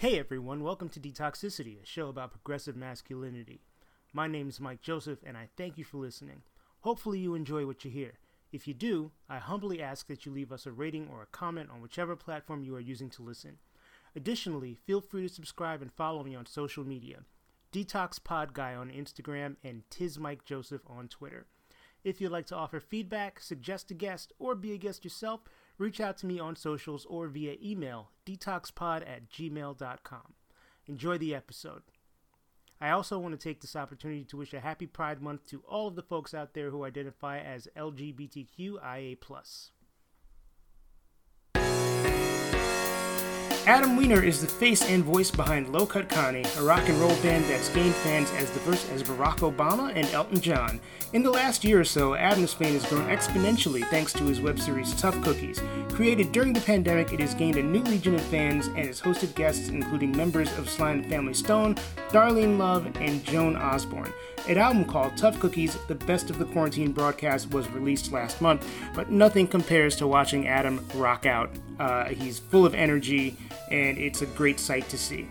Hey everyone, welcome to Detoxicity, a show about progressive masculinity. My name is Mike Joseph, and I thank you for listening. Hopefully, you enjoy what you hear. If you do, I humbly ask that you leave us a rating or a comment on whichever platform you are using to listen. Additionally, feel free to subscribe and follow me on social media Detox Pod Guy on Instagram and Tiz Mike Joseph on Twitter. If you'd like to offer feedback, suggest a guest, or be a guest yourself, reach out to me on socials or via email detoxpod at gmail.com. Enjoy the episode. I also want to take this opportunity to wish a happy Pride Month to all of the folks out there who identify as LGBTQIA. Adam Weiner is the face and voice behind Low Cut Connie, a rock and roll band that's gained fans as diverse as Barack Obama and Elton John. In the last year or so, Adam's fame has grown exponentially thanks to his web series Tough Cookies. Created during the pandemic, it has gained a new legion of fans and has hosted guests including members of and Family Stone, Darlene Love, and Joan Osborne. An album called Tough Cookies, the best of the quarantine broadcast, was released last month, but nothing compares to watching Adam rock out. Uh, he's full of energy, and it's a great sight to see.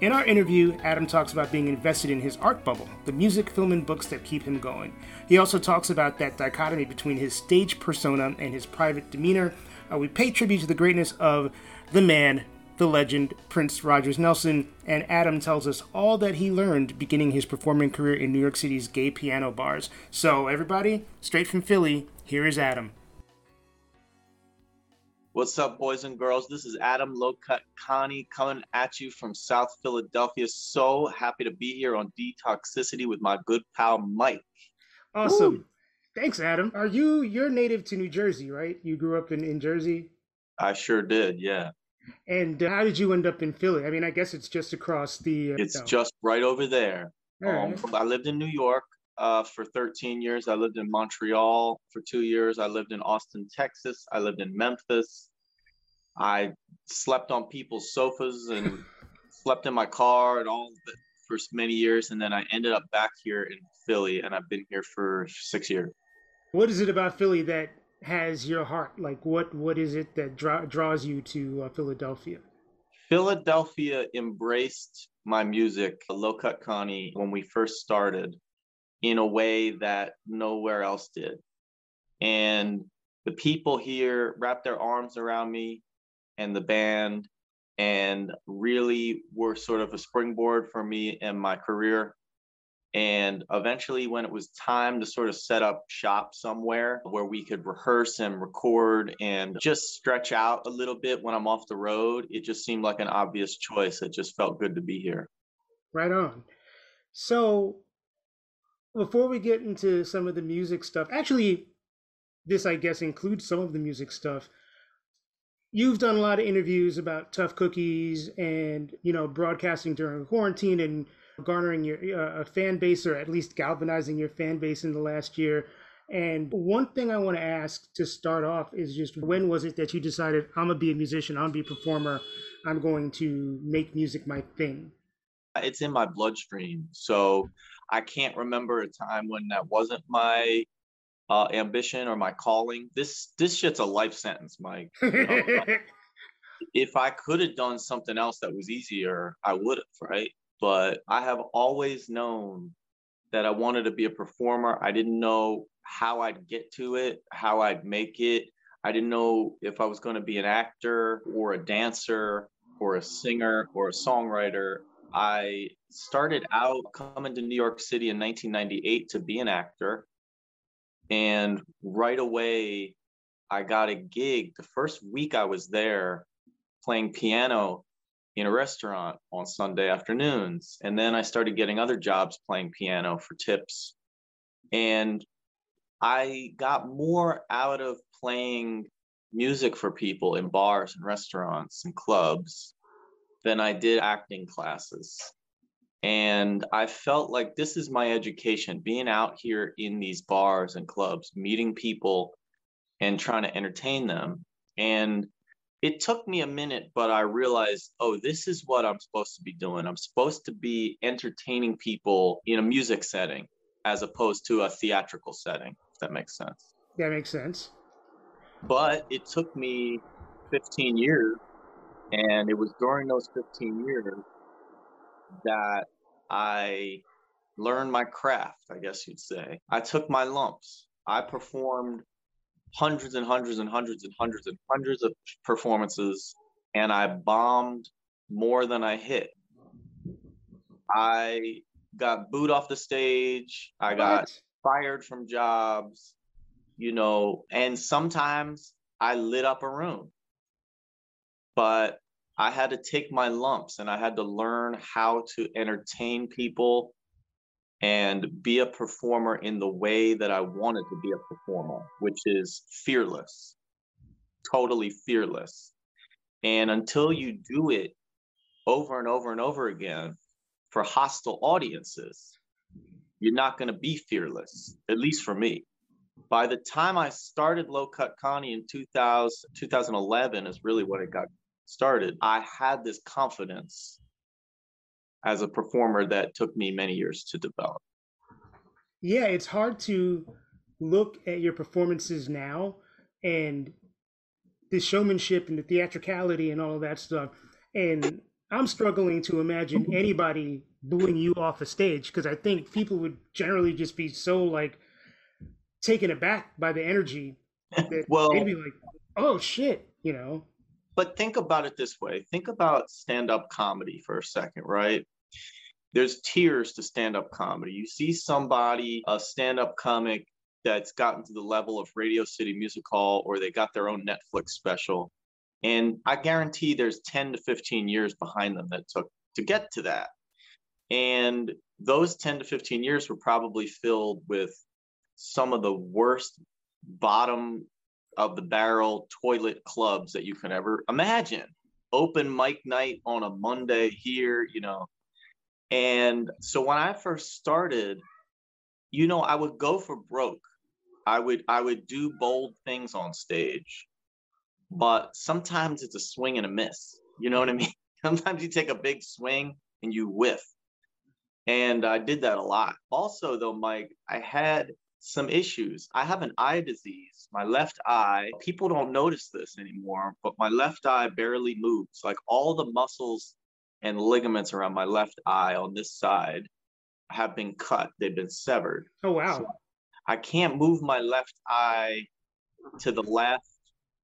In our interview, Adam talks about being invested in his art bubble, the music, film, and books that keep him going. He also talks about that dichotomy between his stage persona and his private demeanor. Uh, we pay tribute to the greatness of the man, the legend, Prince Rogers Nelson, and Adam tells us all that he learned beginning his performing career in New York City's gay piano bars. So, everybody, straight from Philly, here is Adam. What's up, boys and girls? This is Adam Low Cut Connie coming at you from South Philadelphia. So happy to be here on Detoxicity with my good pal Mike. Awesome. Woo. Thanks, Adam. Are you you're native to New Jersey, right? You grew up in, in Jersey? I sure did, yeah. And uh, how did you end up in Philly? I mean, I guess it's just across the. Uh, it's just right over there. Um, I lived in New York uh, for 13 years. I lived in Montreal for two years. I lived in Austin, Texas. I lived in Memphis. I slept on people's sofas and slept in my car and all for many years. And then I ended up back here in Philly, and I've been here for six years. What is it about Philly that has your heart? Like, what what is it that draw, draws you to uh, Philadelphia? Philadelphia embraced my music, Low Cut Connie, when we first started in a way that nowhere else did. And the people here wrapped their arms around me and the band and really were sort of a springboard for me and my career and eventually, when it was time to sort of set up shop somewhere where we could rehearse and record and just stretch out a little bit when I'm off the road, it just seemed like an obvious choice. It just felt good to be here. Right on. So, before we get into some of the music stuff, actually, this I guess includes some of the music stuff. You've done a lot of interviews about tough cookies and you know broadcasting during quarantine and garnering your uh, a fan base or at least galvanizing your fan base in the last year. And one thing I want to ask to start off is just when was it that you decided I'm gonna be a musician, I'm gonna be a performer, I'm going to make music my thing? It's in my bloodstream, so I can't remember a time when that wasn't my uh, ambition or my calling. This this shit's a life sentence, Mike. if I could have done something else that was easier, I would have, right? But I have always known that I wanted to be a performer. I didn't know how I'd get to it, how I'd make it. I didn't know if I was going to be an actor or a dancer or a singer or a songwriter. I started out coming to New York City in 1998 to be an actor. And right away, I got a gig. The first week I was there playing piano in a restaurant on Sunday afternoons. And then I started getting other jobs playing piano for tips. And I got more out of playing music for people in bars and restaurants and clubs than I did acting classes. And I felt like this is my education being out here in these bars and clubs, meeting people and trying to entertain them. And it took me a minute, but I realized, oh, this is what I'm supposed to be doing. I'm supposed to be entertaining people in a music setting as opposed to a theatrical setting, if that makes sense. That makes sense. But it took me 15 years And it was during those 15 years that I learned my craft, I guess you'd say. I took my lumps. I performed hundreds and hundreds and hundreds and hundreds and hundreds of performances, and I bombed more than I hit. I got booed off the stage. I got what? fired from jobs, you know, and sometimes I lit up a room. But I had to take my lumps and I had to learn how to entertain people and be a performer in the way that I wanted to be a performer, which is fearless, totally fearless. And until you do it over and over and over again for hostile audiences, you're not going to be fearless, at least for me. By the time I started Low Cut Connie in 2000, 2011 is really when it got started. I had this confidence as a performer that took me many years to develop. Yeah, it's hard to look at your performances now and the showmanship and the theatricality and all of that stuff. And I'm struggling to imagine anybody booing you off a stage because I think people would generally just be so like taken aback by the energy that well, they'd be like, "Oh shit," you know. But think about it this way: think about stand-up comedy for a second, right? There's tiers to stand-up comedy. You see somebody, a stand-up comic that's gotten to the level of Radio City Music Hall, or they got their own Netflix special, and I guarantee there's 10 to 15 years behind them that took to get to that. And those 10 to 15 years were probably filled with some of the worst bottom of the barrel toilet clubs that you can ever imagine. Open mic night on a Monday here, you know. And so when I first started, you know, I would go for broke. I would I would do bold things on stage but sometimes it's a swing and a miss. You know what I mean? Sometimes you take a big swing and you whiff. And I did that a lot. Also, though, Mike, I had some issues. I have an eye disease. My left eye, people don't notice this anymore, but my left eye barely moves. Like all the muscles and ligaments around my left eye on this side have been cut, they've been severed. Oh, wow. So I can't move my left eye to the left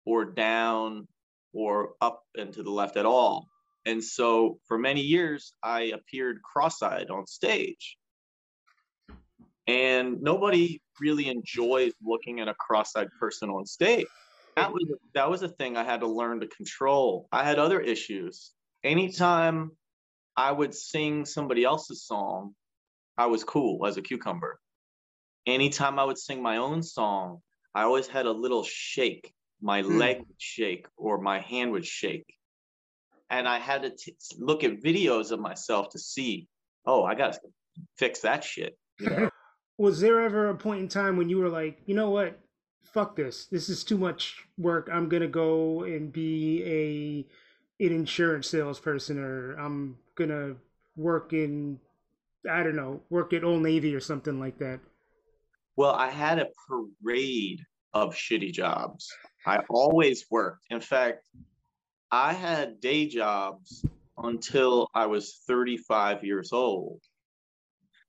or down or up and to the left at all. And so for many years, I appeared cross eyed on stage. And nobody really enjoys looking at a cross eyed person on stage. That was, that was a thing I had to learn to control. I had other issues. Anytime I would sing somebody else's song, I was cool as a cucumber. Anytime I would sing my own song, I always had a little shake my mm. leg would shake or my hand would shake. And I had to t- look at videos of myself to see, oh, I got to fix that shit. You know? Was there ever a point in time when you were like, you know what? Fuck this. This is too much work. I'm to go and be a an insurance salesperson or I'm to work in I don't know, work at Old Navy or something like that. Well, I had a parade of shitty jobs. I always worked. In fact, I had day jobs until I was 35 years old.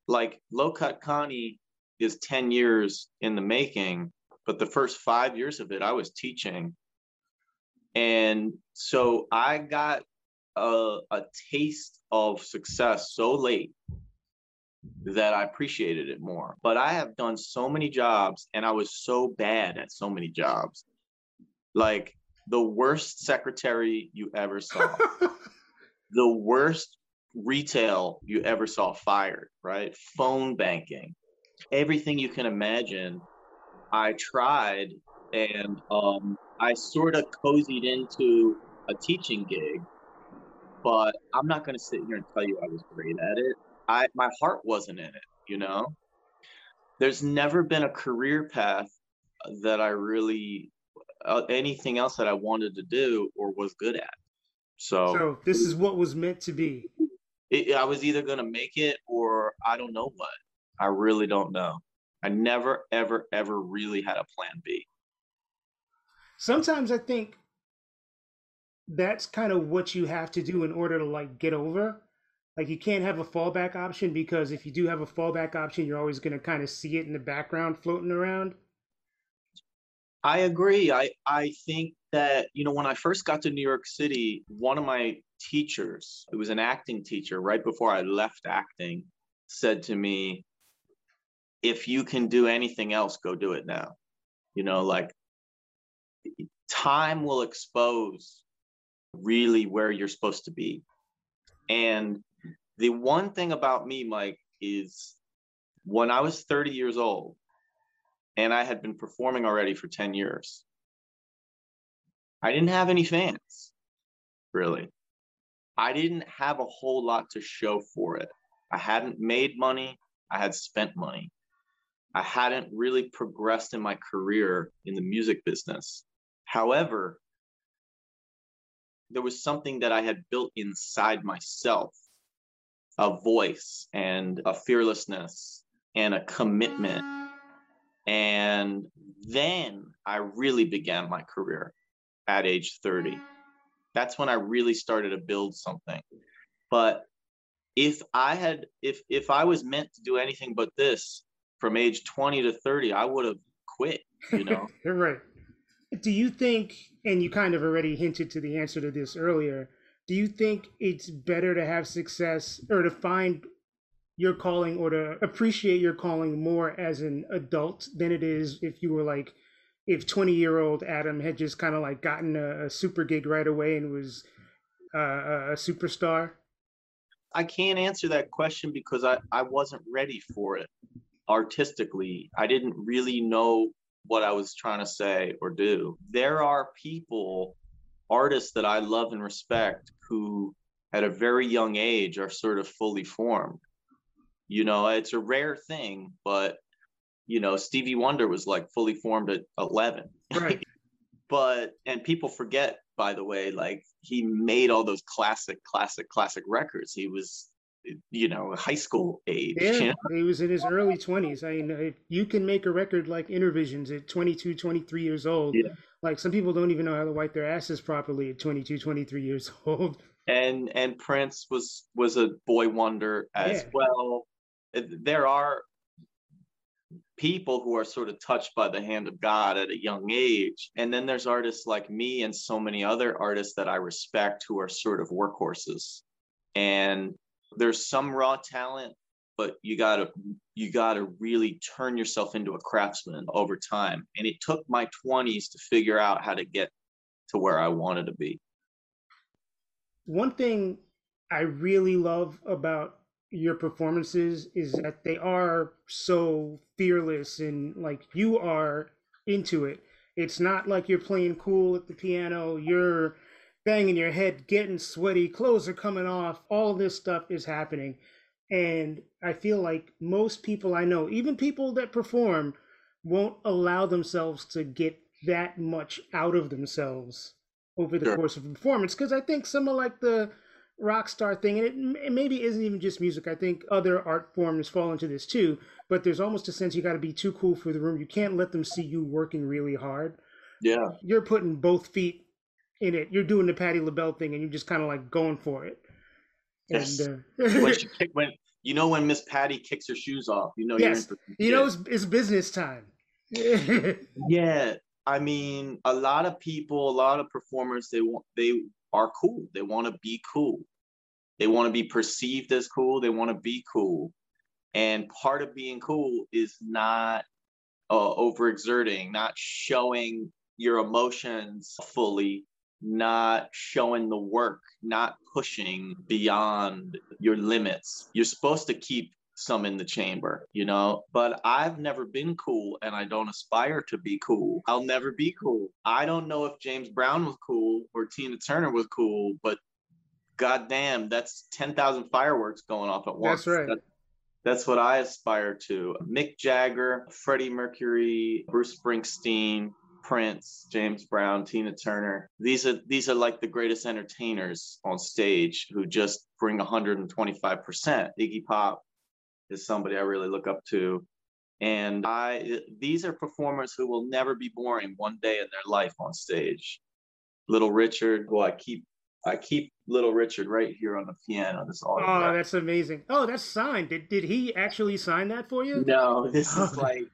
Like Low Cut Connie is 10 years in the making, but the first five years of it, I was teaching. And so I got a, a taste of success so late that I appreciated it more. But I have done so many jobs and I was so bad at so many jobs. Like the worst secretary you ever saw, the worst retail you ever saw fired, right? Phone banking, everything you can imagine. I tried and um, I sort of cozied into a teaching gig, but I'm not going to sit here and tell you I was great at it. I my heart wasn't in it, you know. There's never been a career path that I really uh, anything else that I wanted to do or was good at. So, so this is what was meant to be. It, I was either going to make it or I don't know what. I really don't know. I never, ever, ever really had a plan B. Sometimes I think that's kind of what you have to do in order to like get over. Like you can't have a fallback option because if you do have a fallback option, you're always going to kind of see it in the background floating around. I agree. I I think that you know when I first got to New York City, one of my teachers, it was an acting teacher right before I left acting, said to me, "If you can do anything else, go do it now." You know, like time will expose really where you're supposed to be. And the one thing about me, Mike, is when I was 30 years old and I had been performing already for 10 years, I didn't have any fans, really. I didn't have a whole lot to show for it. I hadn't made money, I had spent money. I hadn't really progressed in my career in the music business. However, there was something that I had built inside myself a voice and a fearlessness and a commitment. And then I really began my career at age 30. That's when I really started to build something. But if I had if if I was meant to do anything but this from age 20 to 30, I would have quit, you know. right. Do you think and you kind of already hinted to the answer to this earlier, do you think it's better to have success or to find your calling or to appreciate your calling more as an adult than it is if you were like if 20 year old adam had just kind of like gotten a, a, super gig right away and was uh, a superstar? I can't answer that question because I, I wasn't ready for it artistically. I didn't really know what i was trying to say or do. There are people artists that i love and respect who at a very young age are sort of fully formed. You know it's a rare thing but you know stevie wonder was like fully formed at 11 right but and people forget by the way like he made all those classic classic classic records he was you know high school age yeah you know? he was in his early 20s i mean you can make a record like Innervisions at 22 23 years old yeah. like some people don't even know how to wipe their asses properly at 22 23 years old and and prince was was a boy wonder as yeah. well there are people who are sort of touched by the hand of God at a young age. And then there's artists like me and so many other artists that I respect who are sort of workhorses. And there's some raw talent, but you gotta you gotta really turn yourself into a craftsman over time. And it took my 20s to figure out how to get to where I wanted to be. One thing I really love about your performances is that they are so fearless and like you are into it. It's not like you're playing cool at the piano, you're banging your head, getting sweaty, clothes are coming off, all this stuff is happening. And I feel like most people I know, even people that perform, won't allow themselves to get that much out of themselves over the sure. course of a performance. Because I think some of like the rock star thing, and it, it, maybe isn't even just music. I think other art forms fall into this too. But there's almost a sense you got to be too cool for the room. You can't let them see you working really hard. Yeah, you're putting both feet in it. You're doing the Patti LaBelle thing, and you're just kind of like going for it. Yes. And, uh, when, she kick, when you know when Miss Patti kicks her shoes off, you know yes. you know it's, it's business time. yeah, I mean, a lot of people, a lot of performers, they want they are cool. They want to be cool. They want to be perceived as cool. They want to be cool. And part of being cool is not uh, overexerting, not showing your emotions fully, not showing the work, not pushing beyond your limits. You're supposed to keep some in the chamber, you know? But I've never been cool and I don't aspire to be cool. I'll never be cool. I don't know if James Brown was cool or Tina Turner was cool, but goddamn, that's 10,000 fireworks going off at once. That's right. That, that's what I aspire to. Mick Jagger, Freddie Mercury, Bruce Springsteen, Prince, James Brown, Tina Turner. These are these are like the greatest entertainers on stage who just bring 125%. Iggy Pop, is somebody I really look up to. And I these are performers who will never be boring one day in their life on stage. Little Richard, who I keep I keep Little Richard right here on the piano. This oh, autograph. Oh, that's amazing. Oh, that's signed. Did did he actually sign that for you? No, this is oh. like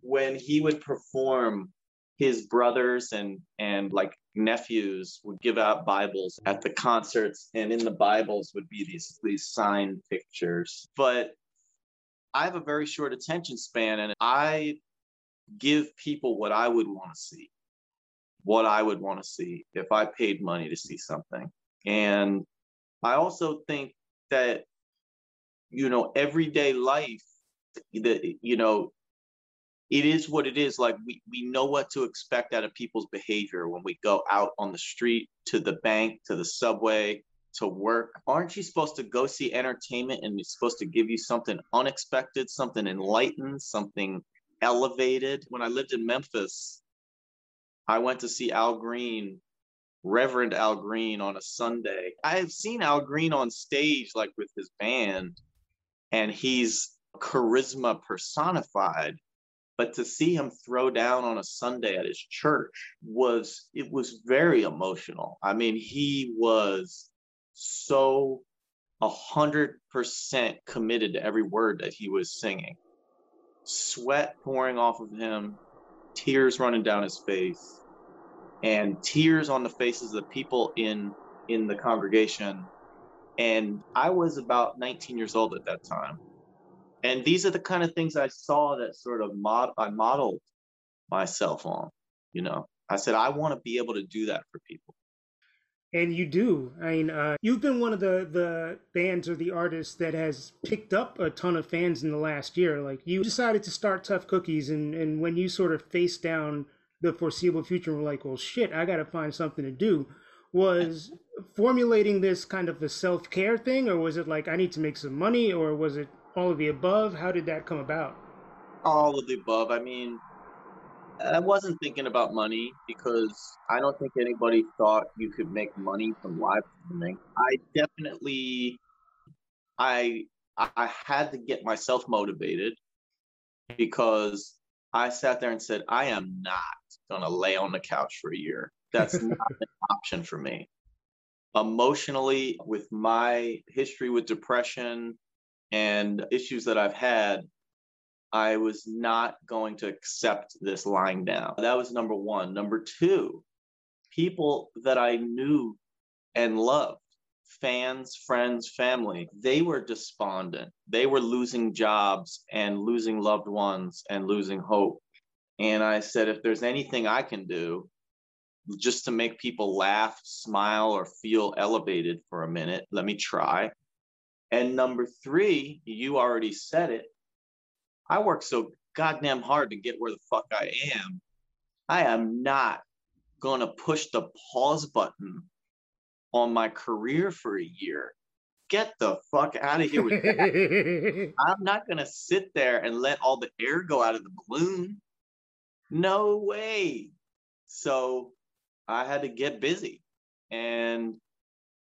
when he would perform his brothers and and like nephews would give out bibles at the concerts and in the bibles would be these these signed pictures but i have a very short attention span and i give people what i would want to see what I would want to see if I paid money to see something. And I also think that, you know, everyday life, that, you know, it is what it is. Like we, we know what to expect out of people's behavior when we go out on the street, to the bank, to the subway, to work. Aren't you supposed to go see entertainment and it's supposed to give you something unexpected, something enlightened, something elevated? When I lived in Memphis, I went to see Al Green, Reverend Al Green on a Sunday. I have seen Al Green on stage, like with his band, and he's charisma personified. But to see him throw down on a Sunday at his church was, it was very emotional. I mean, he was so a hundred percent committed to every word that he was singing. Sweat pouring off of him, tears running down his face, and tears on the faces of the people in in the congregation. And I was about 19 years old at that time. And these are the kind of things I saw that sort of mod I modeled myself on. You know, I said I want to be able to do that for people. And you do. I mean, uh, you've been one of the the bands or the artists that has picked up a ton of fans in the last year. Like you decided to start Tough Cookies, and and when you sort of face down the foreseeable future and were like, well, shit, I got to find something to do. Was formulating this kind of a self care thing, or was it like I need to make some money, or was it all of the above? How did that come about? All of the above. I mean, I wasn't thinking about money because I don't think anybody thought you could make money from live streaming. I definitely, I I had to get myself motivated because I sat there and said, I am not going to lay on the couch for a year. That's not an option for me. Emotionally, with my history with depression and issues that I've had, I was not going to accept this lying down. That was number one. Number two, people that I knew and loved, fans, friends, family, they were despondent. They were losing jobs and losing loved ones and losing hope. And I said, if there's anything I can do just to make people laugh, smile, or feel elevated for a minute, let me try. And number three, you already said it. I work so goddamn hard to get where the fuck I am. I am not going to push the pause button on my career for a year. Get the fuck out of here with that. I'm not going to sit there and let all the air go out of the balloon. No way. So I had to get busy. And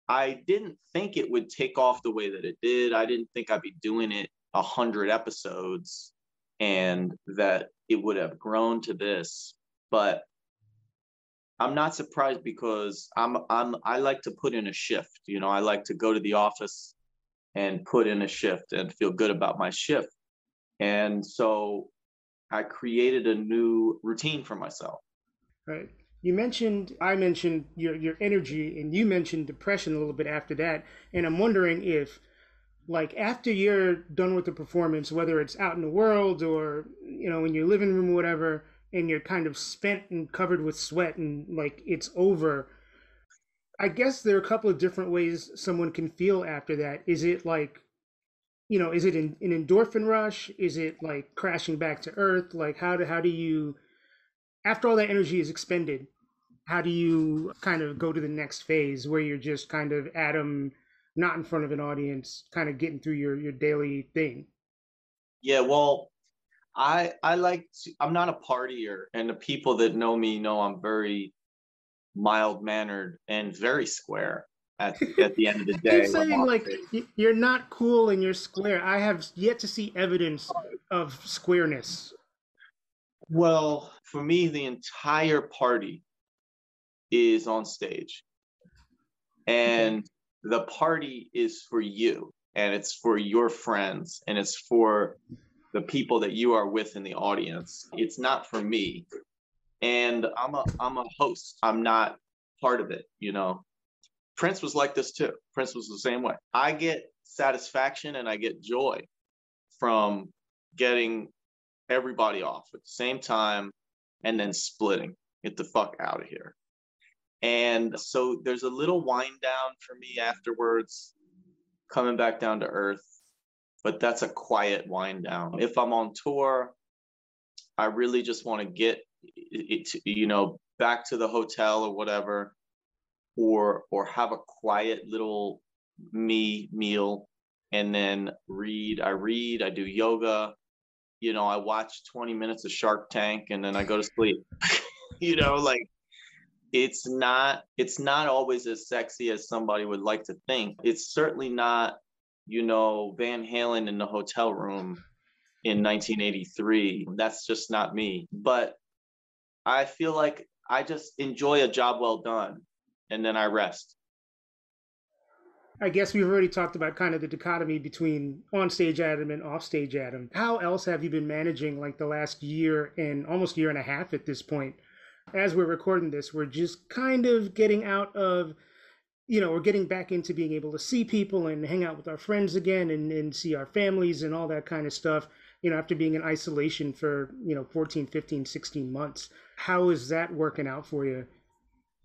I didn't think it would take off the way that it did. I didn't think I'd be doing it a hundred episodes and that it would have grown to this. But I'm not surprised because I'm I'm I like to put in a shift. You know, I like to go to the office and put in a shift and feel good about my shift. And so I created a new routine for myself. Right. You mentioned, I mentioned your your energy, and you mentioned depression a little bit after that. And I'm wondering if, like, after you're done with the performance, whether it's out in the world or you know in your living room or whatever, and you're kind of spent and covered with sweat, and like it's over. I guess there are a couple of different ways someone can feel after that. Is it like you know, is it an, an endorphin rush? Is it like crashing back to earth? Like how do how do you after all that energy is expended, how do you kind of go to the next phase where you're just kind of Adam not in front of an audience, kind of getting through your your daily thing? Yeah, well, I I like to, I'm not a partier and the people that know me know I'm very mild mannered and very square at, at the end of the day. Keep saying like you're not cool and you're square. I have yet to see evidence of squareness. Well, for me, the entire party is on stage. And the party is for you and it's for your friends and it's for the people that you are with in the audience. It's not for me. And I'm a I'm a host. I'm not part of it, you know. Prince was like this too. Prince was the same way. I get satisfaction and I get joy from getting everybody off at the same time and then splitting. Get the fuck out of here. And so there's a little wind down for me afterwards, coming back down to earth, but that's a quiet wind down. If I'm on tour, I really just want to get it, you know, back to the hotel or whatever, or or have a quiet little me meal and then read. I read, I do yoga, you know, I watch 20 minutes of Shark Tank and then I go to sleep. you know, like it's not it's not always as sexy as somebody would like to think. It's certainly not, you know, Van Halen in the hotel room in 1983. That's just not me. But I feel like I just enjoy a job well done and then I rest. I guess we've already talked about kind of the dichotomy between on-stage Adam and off-stage Adam. How else have you been managing like the last year and almost year and a half at this point? As we're recording this, we're just kind of getting out of, you know, we're getting back into being able to see people and hang out with our friends again and, and see our families and all that kind of stuff, you know, after being in isolation for, you know, 14, 15, 16 months. How is that working out for you?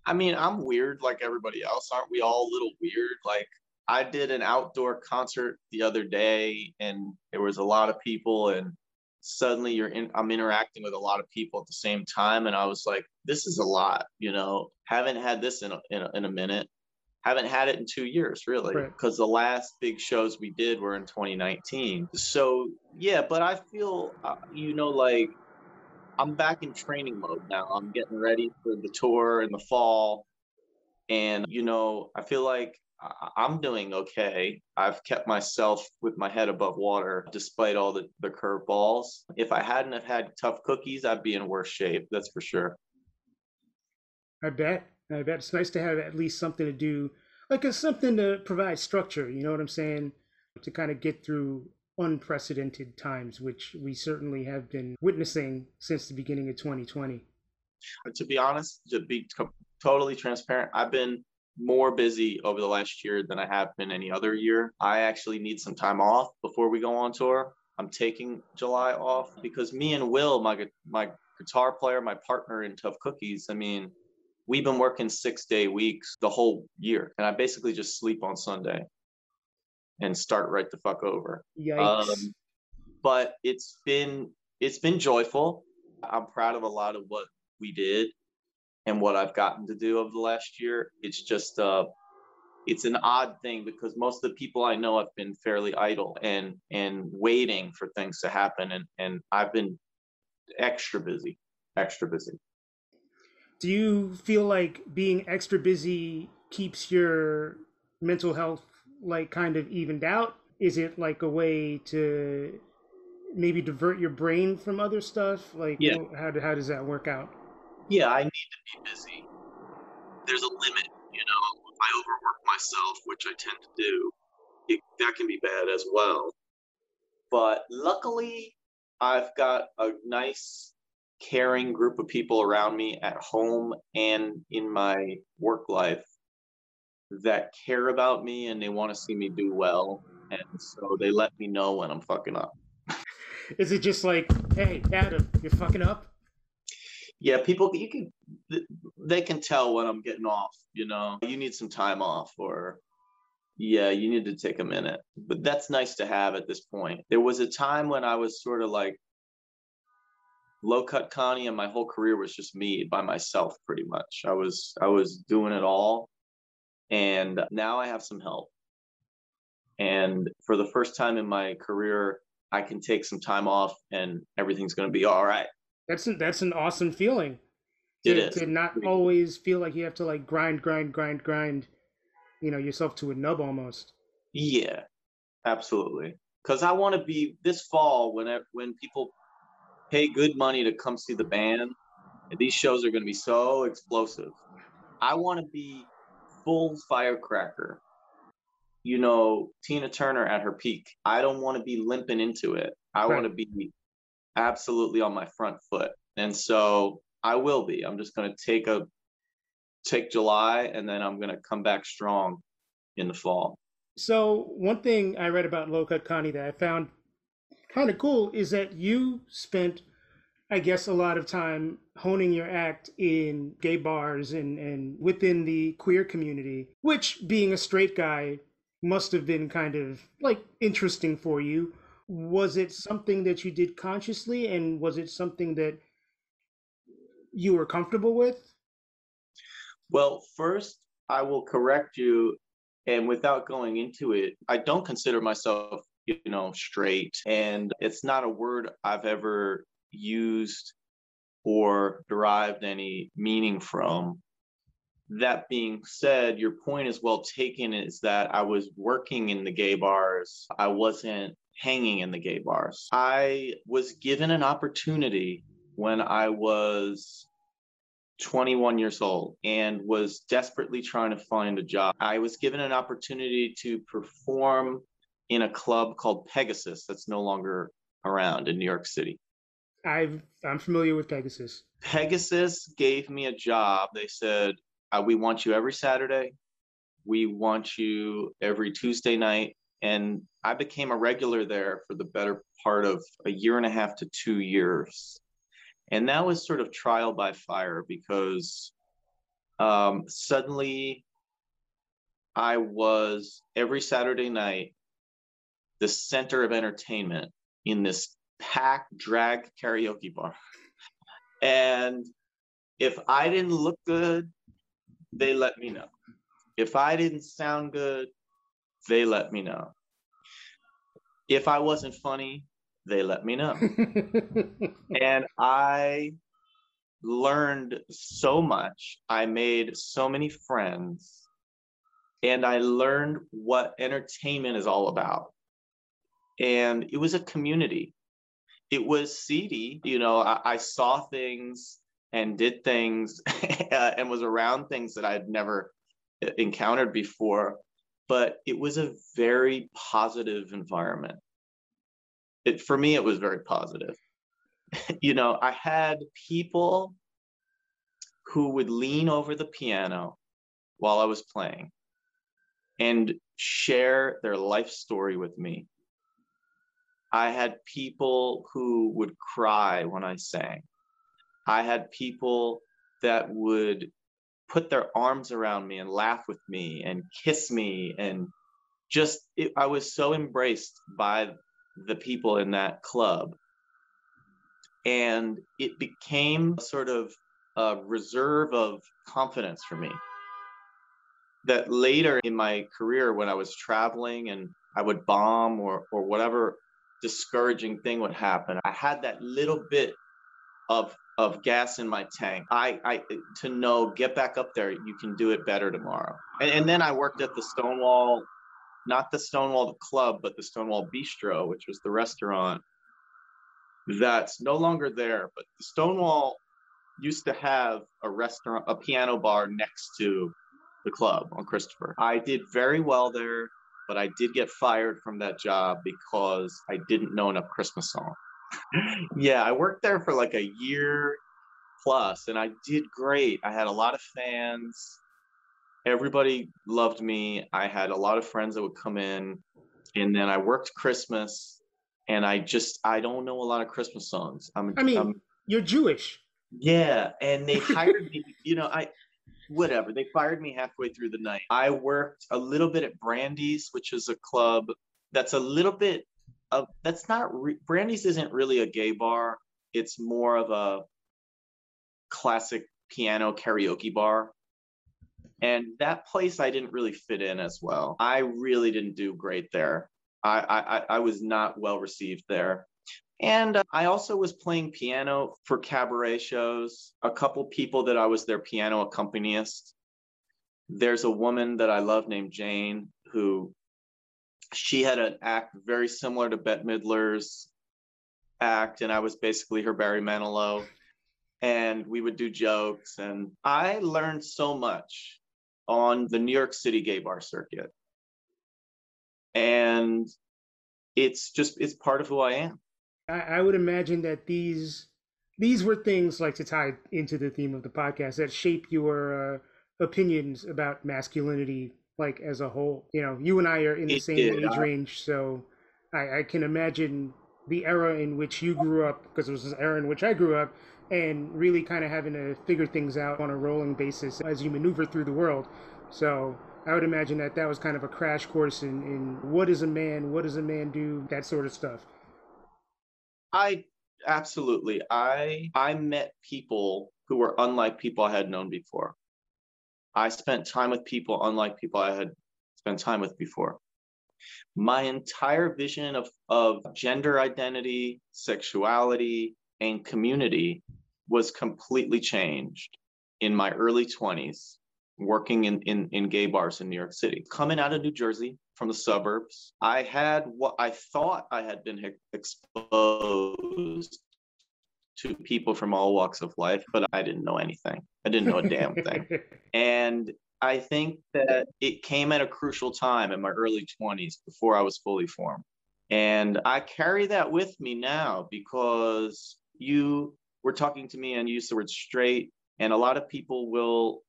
I mean, I'm weird like everybody else. Aren't we all a little weird? Like, I did an outdoor concert the other day and there was a lot of people and suddenly you're in I'm interacting with a lot of people at the same time and I was like this is a lot you know? Haven't had this in a, in a, in a minute. Haven't had it in 2 years really because right. the last big shows we did were in 2019 so yeah but I feel uh, you know like I'm back in training mode now. I'm getting ready for the tour in the fall and you know I feel like I'm doing okay. I've kept myself with my head above water despite all the, the curveballs. If I hadn't have had tough cookies, I'd be in worse shape. That's for sure. I bet. I bet it's nice to have at least something to do, like a, something to provide structure. You know what I'm saying? To kind of get through unprecedented times, which we certainly have been witnessing since the beginning of 2020. To be honest, to be totally transparent, I've been more busy over the last year than I have been any other year. I actually need some time off before we go on tour. I'm taking July off because me and Will, my my guitar player, my partner in Tough Cookies, I mean, we've been working six day weeks the whole year, and I basically just sleep on Sunday and start right the fuck over. Yikes. Um, but it's been it's been joyful. I'm proud of a lot of what we did and what I've gotten to do over the last year. It's just uh, it's an odd thing because most of the people I know have been fairly idle and and waiting for things to happen, and and I've been extra busy, extra busy. Do you feel like being extra busy keeps your mental health like kind of evened out? Is it like a way to maybe divert your brain from other stuff? Like, yeah. how, how does that work out? Yeah, I need to be busy. There's a limit, you know. If I overwork myself, which I tend to do, it, that can be bad as well. But luckily, I've got a nice, caring group of people around me at home and in my work life that care about me and they want to see me do well. And so they let me know when I'm fucking up. Is it just like, hey, Adam, you're fucking up? Yeah, people you can they can tell when I'm getting off. You know, you need some time off, or yeah, you need to take a minute. But that's nice to have at this point. There was a time when I was sort of like low cut Connie, and my whole career was just me by myself, pretty much. I was I was doing it all, and now I have some help. And for the first time in my career, I can take some time off, and everything's going to be all right. That's an, that's an awesome feeling. To, it is. to not always feel like you have to like grind, grind, grind, grind, you know, yourself to a nub almost. Yeah, absolutely. Because I want to be this fall when when people pay good money to come see the band. These shows are going to be so explosive. I want to be full firecracker. You know, Tina Turner at her peak. I don't want to be limping into it. I right. want to be absolutely on my front foot. And so I will be. I'm just going to take a take July and then I'm going to come back strong in the fall. So, one thing I read about Cut Connie that I found kind of cool is that you spent I guess, a lot of time honing your act in gay bars and, and within the queer community, which being a straight guy must have been kind of like interesting for you. Was it something that you did consciously and was it something that you were comfortable with? Well, first, I will correct you. And without going into it, I don't consider myself, you know, straight. And it's not a word I've ever used or derived any meaning from. That being said, your point is well taken is that I was working in the gay bars. I wasn't hanging in the gay bars. I was given an opportunity when I was 21 years old and was desperately trying to find a job. I was given an opportunity to perform in a club called Pegasus that's no longer around in New York City. I've I'm familiar with Pegasus. Pegasus gave me a job. They said, uh, "We want you every Saturday. We want you every Tuesday night." And I became a regular there for the better part of a year and a half to two years. And that was sort of trial by fire because um, suddenly I was every Saturday night the center of entertainment in this packed drag karaoke bar. And if I didn't look good, they let me know. If I didn't sound good, they let me know. If I wasn't funny, they let me know. and I learned so much. I made so many friends. And I learned what entertainment is all about. And it was a community it was seedy. You know, I, I saw things and did things and was around things that I'd never encountered before. But it was a very positive environment. It, for me, it was very positive. you know, I had people who would lean over the piano while I was playing and share their life story with me. I had people who would cry when I sang. I had people that would put their arms around me and laugh with me and kiss me and just it, I was so embraced by the people in that club. And it became sort of a reserve of confidence for me. That later in my career, when I was traveling and I would bomb or, or whatever discouraging thing would happen. I had that little bit of of gas in my tank. I, I to know get back up there. You can do it better tomorrow. And, and then I worked at the Stonewall, not the Stonewall the club, but the Stonewall Bistro, which was the restaurant that's no longer there. But the Stonewall used to have a restaurant, a piano bar next to the club on Christopher. I did very well there but I did get fired from that job because I didn't know enough Christmas songs. Yeah, I worked there for like a year plus and I did great. I had a lot of fans. Everybody loved me. I had a lot of friends that would come in and then I worked Christmas and I just I don't know a lot of Christmas songs. I'm I mean, I'm, you're Jewish. Yeah, and they hired me, you know, I whatever. They fired me halfway through the night. I worked a little bit at Brandy's, which is a club that's a little bit of that's not re- Brandy's isn't really a gay bar. It's more of a classic piano karaoke bar. And that place I didn't really fit in as well. I really didn't do great there. I I, I was not well received there. And uh, I also was playing piano for cabaret shows. A couple people that I was their piano accompanist. There's a woman that I love named Jane who she had an act very similar to Bette Midler's act, and I was basically her Barry Manilow. and we would do jokes. And I learned so much on the New York City gay bar circuit. And it's just it's part of who I am. I, would imagine that these these were things like to tie into the theme of the podcast that shape your uh, opinions about masculinity like as a whole you know you and i are in the it same did, age range so I, I, can imagine the era in which you grew up because it was the era in which i grew up and really kind of having to figure things out on a rolling basis as you maneuver through the world. So i would imagine that that was kind of a crash course in, in what is a man what does a man do that sort of stuff. I absolutely. I i met people who were unlike people i had known before I spent time with people unlike people I had spent time with before. My entire vision of, of gender identity, sexuality, and community was completely changed in my early 20s, working in, in, in gay bars in New York City. Coming out of New Jersey from the suburbs, I had what I thought I had been exposed to people from all walks of life, but I didn't know anything. I didn't know a damn thing. And I think that it came at a crucial time in my early 20s before I was fully formed. And I carry that with me now because you were talking to me and you used the word straight, and a lot of people will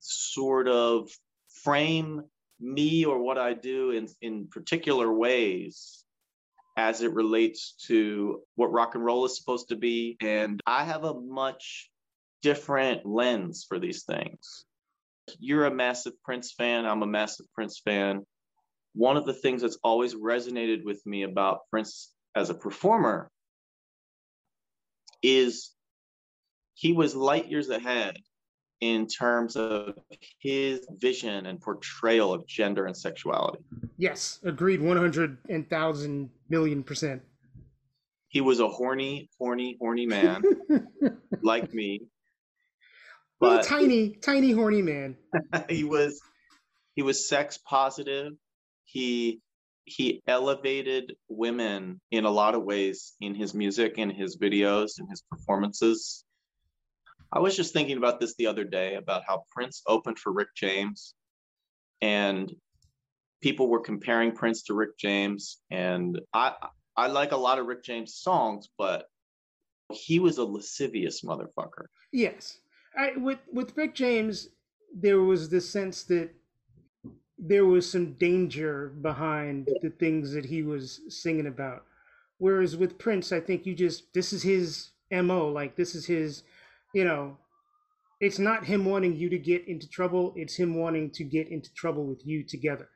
sort of frame me or what I do in, in particular ways as it relates to what rock and roll is supposed to be. And I have a much different lens for these things. You're a massive Prince fan, I'm a massive Prince fan. One of the things that's always resonated with me about Prince as a performer is he was light years ahead in terms of his vision and portrayal of gender and sexuality. Yes, agreed 100,000 million percent. He was a horny, horny, horny man like me. But tiny, tiny, horny man. he was he was sex positive. He he elevated women in a lot of ways in his music in his videos in his performances I was just thinking about this the other day about how Prince opened for Rick James and people were comparing Prince to Rick James and I I like a lot of Rick James songs but he was a lascivious motherfucker. Yes. I with with Rick James there was this sense that there was some danger behind the things that he was singing about. Whereas with Prince, I think you just this is his MO, like this is his you know, it's not him wanting you to get into trouble. It's him wanting to get into trouble with you together,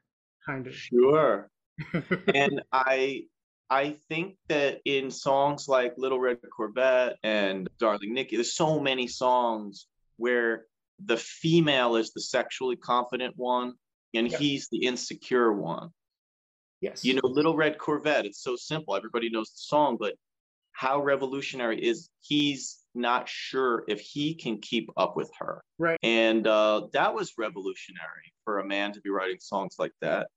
kind of. Sure. and I I think that in songs like Little Red Corvette and Darling Nikki, there's so many songs where the female is the sexually confident one and yeah. he's the insecure one. Yes. You know, Little Red Corvette, it's so simple. Everybody knows the song, but how revolutionary is he's not sure if he can keep up with her. Right. And uh, that was revolutionary for a man to be writing songs like that.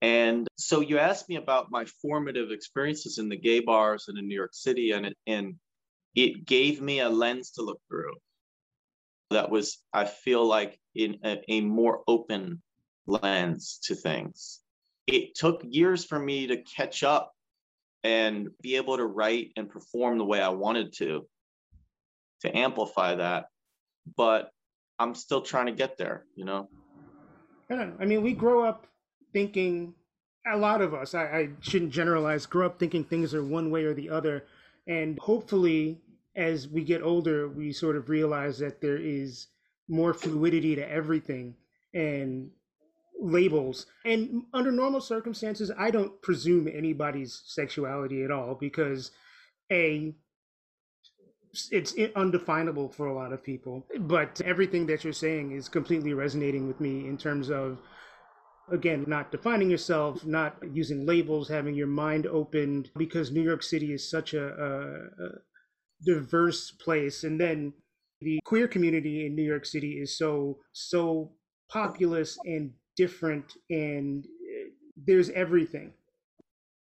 And so you asked me about my formative experiences in the gay bars and in New York City, and it, and it gave me a lens to look through. That was, I feel like, in a, a more open lens to things. It took years for me to catch up and be able to write and perform the way I wanted to to amplify that. But I'm still trying to get there, you know? I don't know. I mean, we grow up thinking, a lot of us, I, I shouldn't generalize, grow up thinking things are one way or the other. And hopefully, as we get older, we sort of realize that there is more fluidity to everything and labels. And under normal circumstances, I don't presume anybody's sexuality at all because, A, it's undefinable for a lot of people. But everything that you're saying is completely resonating with me in terms of, again, not defining yourself, not using labels, having your mind opened, because New York City is such a, a, a diverse place. And then the queer community in New York City is so, so populous and different, and eh, there's everything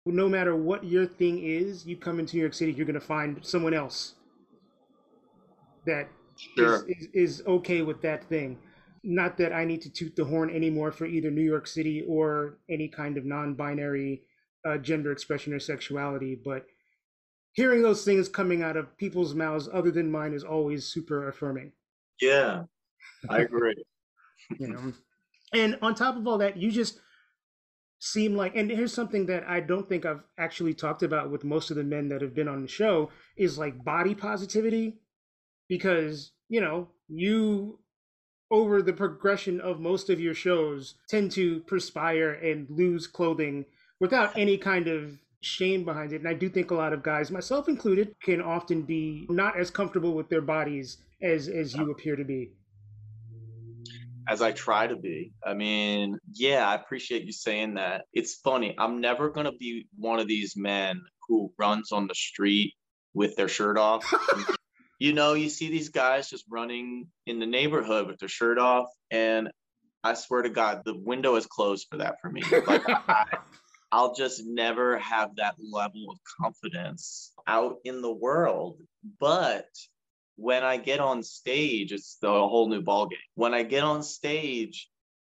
no matter what your thing is, you come into New York City, you're going to find someone else that sure. is, is, is okay with that thing. Not that I need to toot the horn anymore for either New York City or any kind of non-binary uh, gender expression or sexuality, but hearing those things coming out of people's mouths other than mine is always super affirming. Yeah, I agree. you know, and on top of all that, you just seem like and here's something that I don't think I've actually talked about with most of the men that have been on the show is like body positivity because you know you over the progression of most of your shows tend to perspire and lose clothing without any kind of shame behind it and I do think a lot of guys myself included can often be not as comfortable with their bodies as as you appear to be as I try to be. I mean, yeah, I appreciate you saying that. It's funny. I'm never going to be one of these men who runs on the street with their shirt off. You know, you see these guys just running in the neighborhood with their shirt off. And I swear to God, the window is closed for that for me. Like, I, I'll just never have that level of confidence out in the world. But when I get on stage, it's the whole new ballgame. When I get on stage,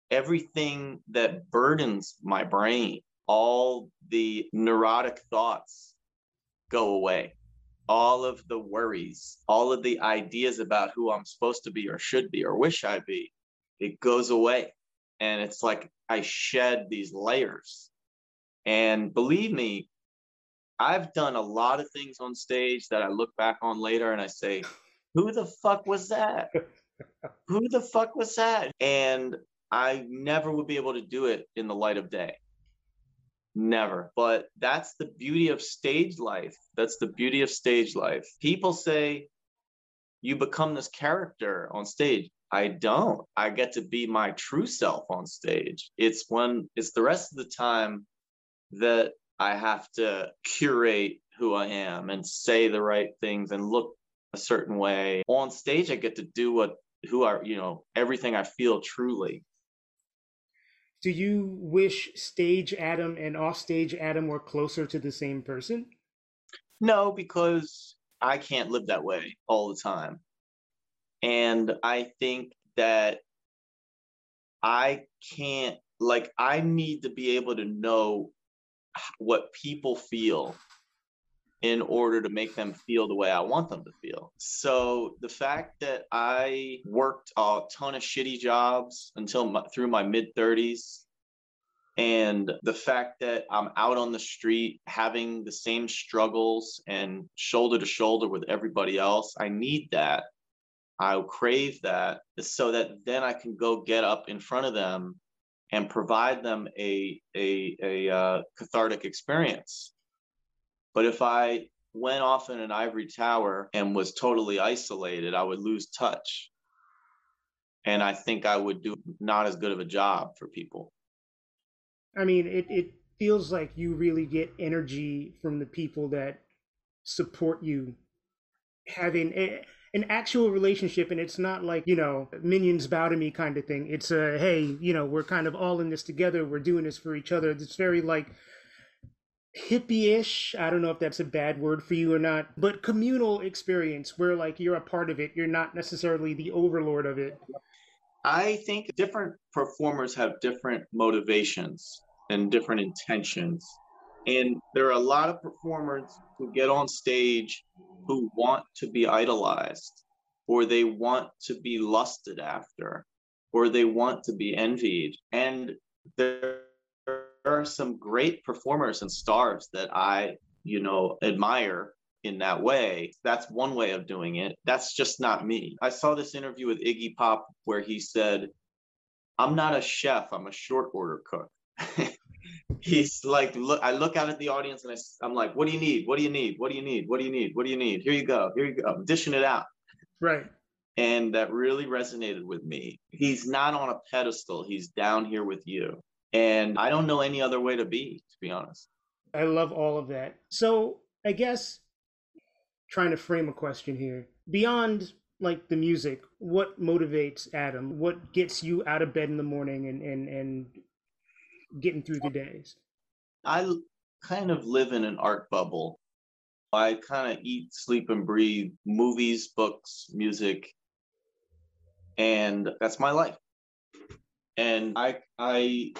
everything that burdens my brain, all the neurotic thoughts go away. All of the worries, all of the ideas about who I'm supposed to be or should be or wish I'd be, it goes away. And it's like I shed these layers. And believe me, I've done a lot of things on stage that I look back on later and I say, who the fuck was that? who the fuck was that? And I never would be able to do it in the light of day. Never. But that's the beauty of stage life. That's the beauty of stage life. People say you become this character on stage. I don't. I get to be my true self on stage. It's when it's the rest of the time that I have to curate who I am and say the right things and look a certain way. On stage, I get to do what who are you know everything I feel truly. Do you wish stage Adam and offstage Adam were closer to the same person? No, because I can't live that way all the time. And I think that I can't, like, I need to be able to know what people feel in order to make them feel the way I want them to feel. So the fact that I worked a ton of shitty jobs until my, through my mid 30s and the fact that I'm out on the street having the same struggles and shoulder to shoulder with everybody else, I need that. I crave that so that then I can go get up in front of them and provide them a a, a uh, cathartic experience but if I went off in an ivory tower and was totally isolated, I would lose touch. And I think I would do not as good of a job for people. I mean, it, it feels like you really get energy from the people that support you having a, an actual relationship and it's not like you know minions bow to me kind of thing it's a hey you know we're kind of all in this together we're doing this for each other it's very like hippie-ish. I don't know if that's a bad word for you or not but communal experience where like you're a part of it. You're not necessarily the overlord of it. I think different performers have different motivations and different intentions. And there are a lot of performers who get on stage who want to be idolized or they want to be lusted after or they want to be envied. And there are some great performers and stars that I, you know, admire in that way. That's one way of doing it. That's just not me. I saw this interview with Iggy Pop where he said, I'm not a chef, I'm a short order cook. He's like, look, I look out at the audience and I, I'm like, what do you need? What do you need? What do you need? What do you need? What do you need? Here you go. Here you go. I'm dishing it out. Right. And that really resonated with me. He's not on a pedestal, he's down here with you. And I don't know any other way to be, to be honest. I love all of that. So I guess trying to frame a question here beyond like the music, what motivates Adam? What gets you out of bed in the morning and and and getting through the days? I kind of live in an art bubble. I kind of eat, sleep, and breathe movies, books, music, and that's my life. And I I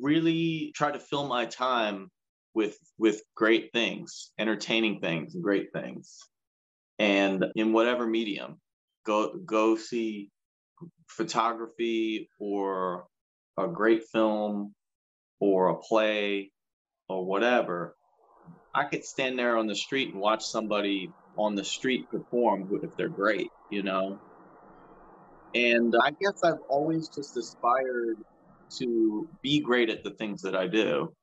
really try to fill my time with with great things, entertaining things, great things, and in whatever medium, go go see photography or a great film or a play or whatever. I could stand there on the street and watch somebody on the street perform if they're great, you know. And I guess I've always just aspired to be great at the things that I do.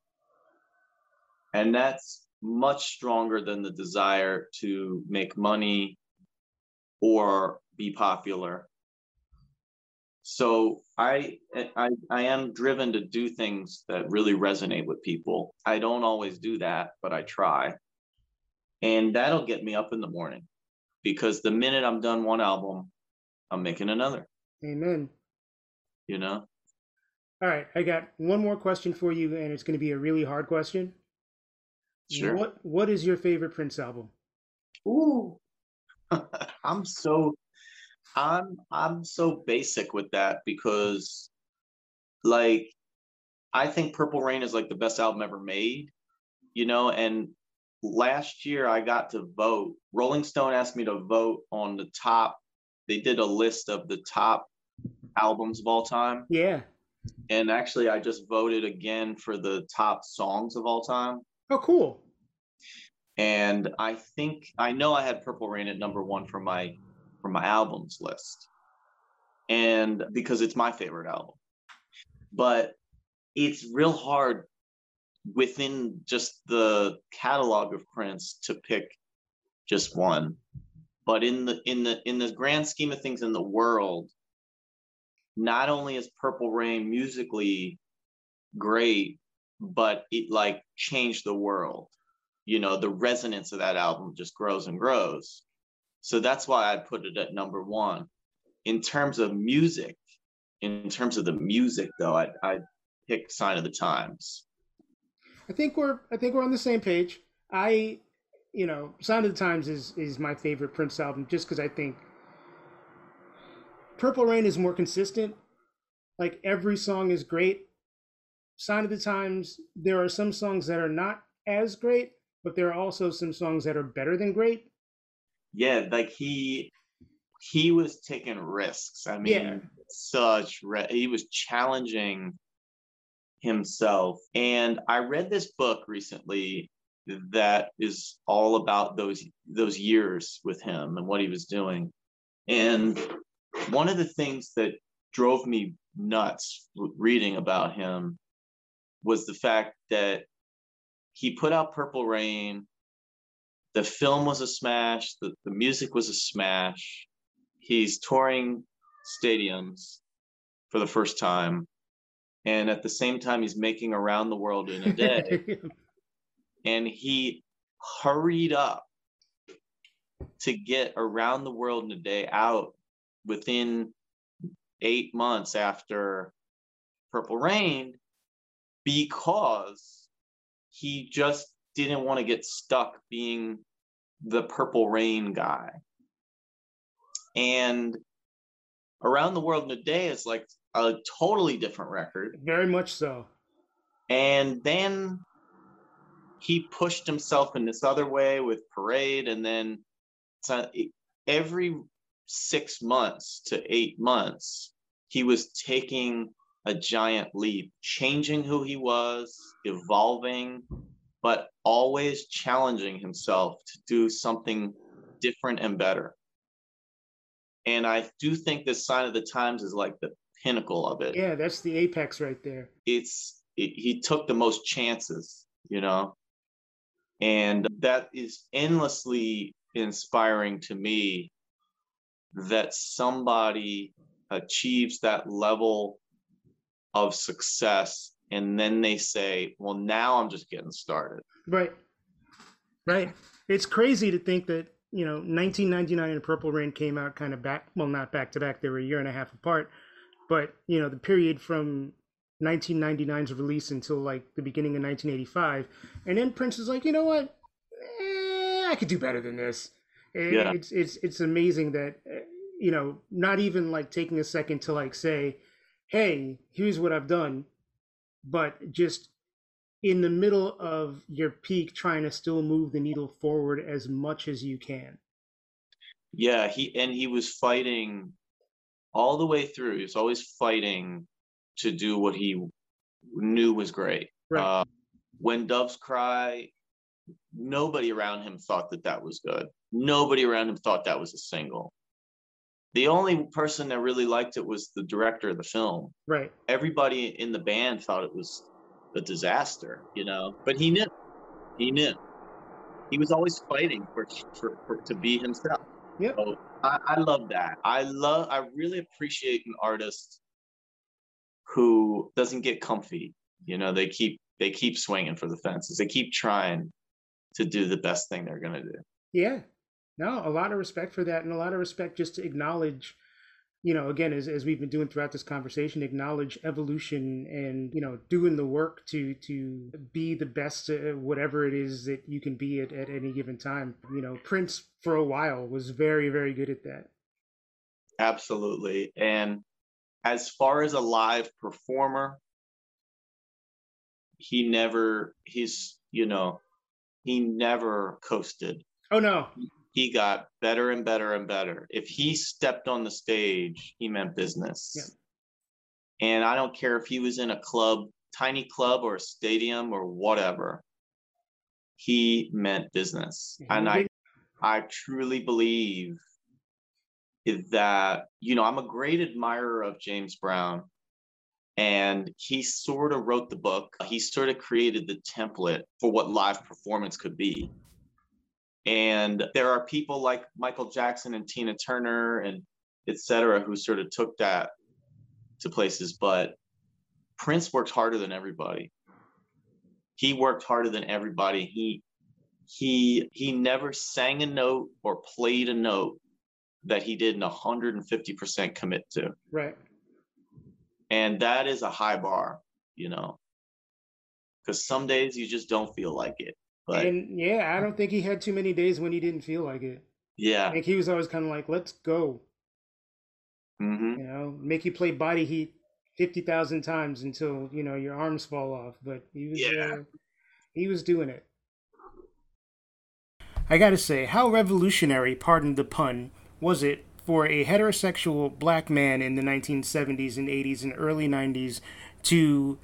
And that's much stronger than the desire to make money or be popular. So I, I I am driven to do things that really resonate with people. I don't always do that, but I try. And that'll get me up in the morning because the minute I'm done one album, I'm making another. Amen. You know? All right, I got one more question for you, and it's going to be a really hard question. Sure. What What is your favorite Prince album? Ooh, I'm so, I'm I'm so basic with that because, like, I think Purple Rain is like the best album ever made, you know. And last year I got to vote. Rolling Stone asked me to vote on the top. They did a list of the top albums of all time. Yeah. And actually, I just voted again for the top songs of all time. Oh, cool. And I think I know I had Purple Rain at number one for my for my albums list, and because it's my favorite album. But it's real hard within just the catalog of Prince to pick just one. But in the in the in the grand scheme of things in the world, not only is Purple Rain musically great, but it like changed the world. You know, the resonance of that album just grows and grows. So that's why I put it at number one. In terms of music, in terms of the music though, I I pick Sign of the Times. I think we're I think we're on the same page. I you know, Sign of the Times is is my favorite Prince album just because I think Purple Rain is more consistent. Like every song is great. Sign of the Times, there are some songs that are not as great, but there are also some songs that are better than great. Yeah, like he he was taking risks. I mean, Yeah. such re- he was challenging himself. And I read this book recently that is all about those those years with him and what he was doing. And one of the things that drove me nuts reading about him was the fact that he put out Purple Rain. The film was a smash. The, the music was a smash. He's touring stadiums for the first time. And at the same time, he's making around the world in a day. and he hurried up to get around the world in a day out within eight months after Purple Rain because he just didn't want to get stuck being the Purple Rain guy. And Around the World in a Day is like a totally different record. Very much so. And then he pushed himself in this other way with Parade. And then every six months to eight months, he was taking a giant leap, changing who he was, evolving, but always challenging himself to do something different and better. And I do think this sign of the times is like the pinnacle of it. Yeah, that's the apex right there. It's it, he took the most chances, you know, and that is endlessly inspiring to me that somebody achieves that level of success and then they say well now i'm just getting started Right. Right. It's crazy to think that, you know, 1999 and Purple Rain came out kind of back, well, not back to back, they were a year and a half apart. But, you know, the period from 1999's release until like the beginning of 1985. And then Prince is like, you know what? Eh, I could do better than this. Yeah. It's it's it's amazing that you know, not even like taking a second to like say, "Hey, here's what I've done," but just in the middle of your peak, trying to still move the needle forward as much as you can. Yeah, he and he was fighting all the way through. He was always fighting to do what he knew was great. Right. Uh, when doves cry, nobody around him thought that that was good. Nobody around him thought that was a single. The only person that really liked it was the director of the film. Right. Everybody in the band thought it was a disaster, you know. But he knew. He knew. He was always fighting for, for, for to be himself. Yeah. So I, I love that. I love. I really appreciate an artist who doesn't get comfy. You know, they keep they keep swinging for the fences. They keep trying to do the best thing they're gonna do. Yeah. No, a lot of respect for that, and a lot of respect just to acknowledge you know, again, as, as we've been doing throughout this conversation, acknowledge evolution and, you know, doing the work to to be the best, uh, whatever it is that you can be at, at any given time. You know, Prince for a while was very, very good at that. Absolutely. And as far as a live performer, he never, he's, you know, he never coasted. Oh, no he got better and better and better. If he stepped on the stage, he meant business. Yeah. And I don't care if he was in a club, tiny club or a stadium or whatever, he meant business. Mm-hmm. And I I truly believe that, you know, I'm a great admirer of James Brown. And he sort of wrote the book. He sort of created the template for what live performance could be. And there are people like Michael Jackson and Tina Turner and et cetera who sort of took that to places. But Prince worked harder than everybody. He worked harder than everybody. He he he never sang a note or played a note that he didn't 150% commit to. Right. And that is a high bar, you know. Because some days you just don't feel like it. But and yeah, I don't think he had too many days when he didn't feel like it. Yeah, think he was always kind of like, "Let's go." Mm-hmm. You know, make you play body heat fifty thousand times until you know your arms fall off. But he was, yeah. Uh, he was doing it. I gotta say, how revolutionary, pardon the pun, was it for a heterosexual black man in the 1970s and 80s and early 90s to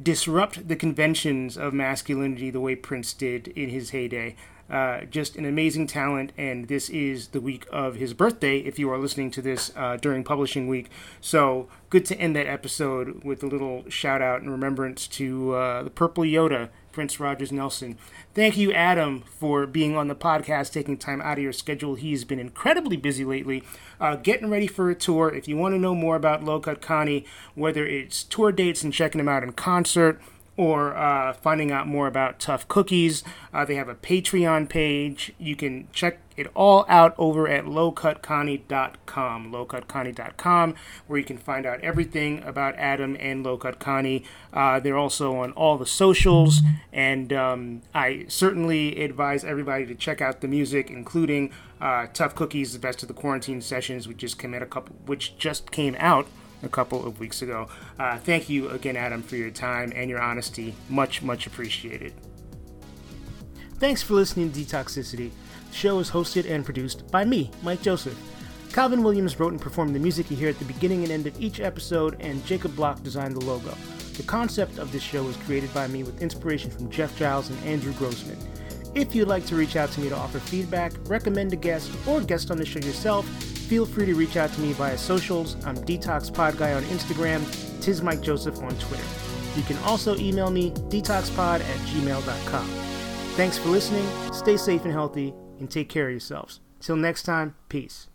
disrupt the conventions of masculinity the way Prince did in his heyday. Uh, just an amazing talent, and this is the week of his birthday if you are listening to this uh, during publishing week. So, good to end that episode with a little shout out and remembrance to uh, the Purple Yoda, Prince Rogers Nelson. Thank you, Adam, for being on the podcast, taking time out of your schedule. He's been incredibly busy lately, uh, getting ready for a tour. If you want to know more about Low Cut Connie, whether it's tour dates and checking him out in concert, or uh, finding out more about Tough Cookies. Uh, they have a Patreon page. You can check it all out over at lowcutconnie.com, lowcutconnie.com, where you can find out everything about Adam and Low Cut Connie. Uh, they're also on all the socials, and um, I certainly advise everybody to check out the music, including uh, Tough Cookies, the best of the quarantine sessions, which just came out a couple, which just came out a couple of weeks ago. Uh, thank you again, Adam, for your time and your honesty. Much, much appreciated. Thanks for listening to Detoxicity. The show is hosted and produced by me, Mike Joseph. Calvin Williams wrote and performed the music you hear at the beginning and end of each episode, and Jacob Block designed the logo. The concept of this show was created by me with inspiration from Jeff Giles and Andrew Grossman. If you'd like to reach out to me to offer feedback, recommend a guest, or guest on the show yourself, feel free to reach out to me via socials. I'm Detox Pod Guy on Instagram, Tiz Mike Joseph on Twitter. You can also email me, detoxpod at gmail.com. Thanks for listening, stay safe and healthy, and take care of yourselves. Till next time, peace.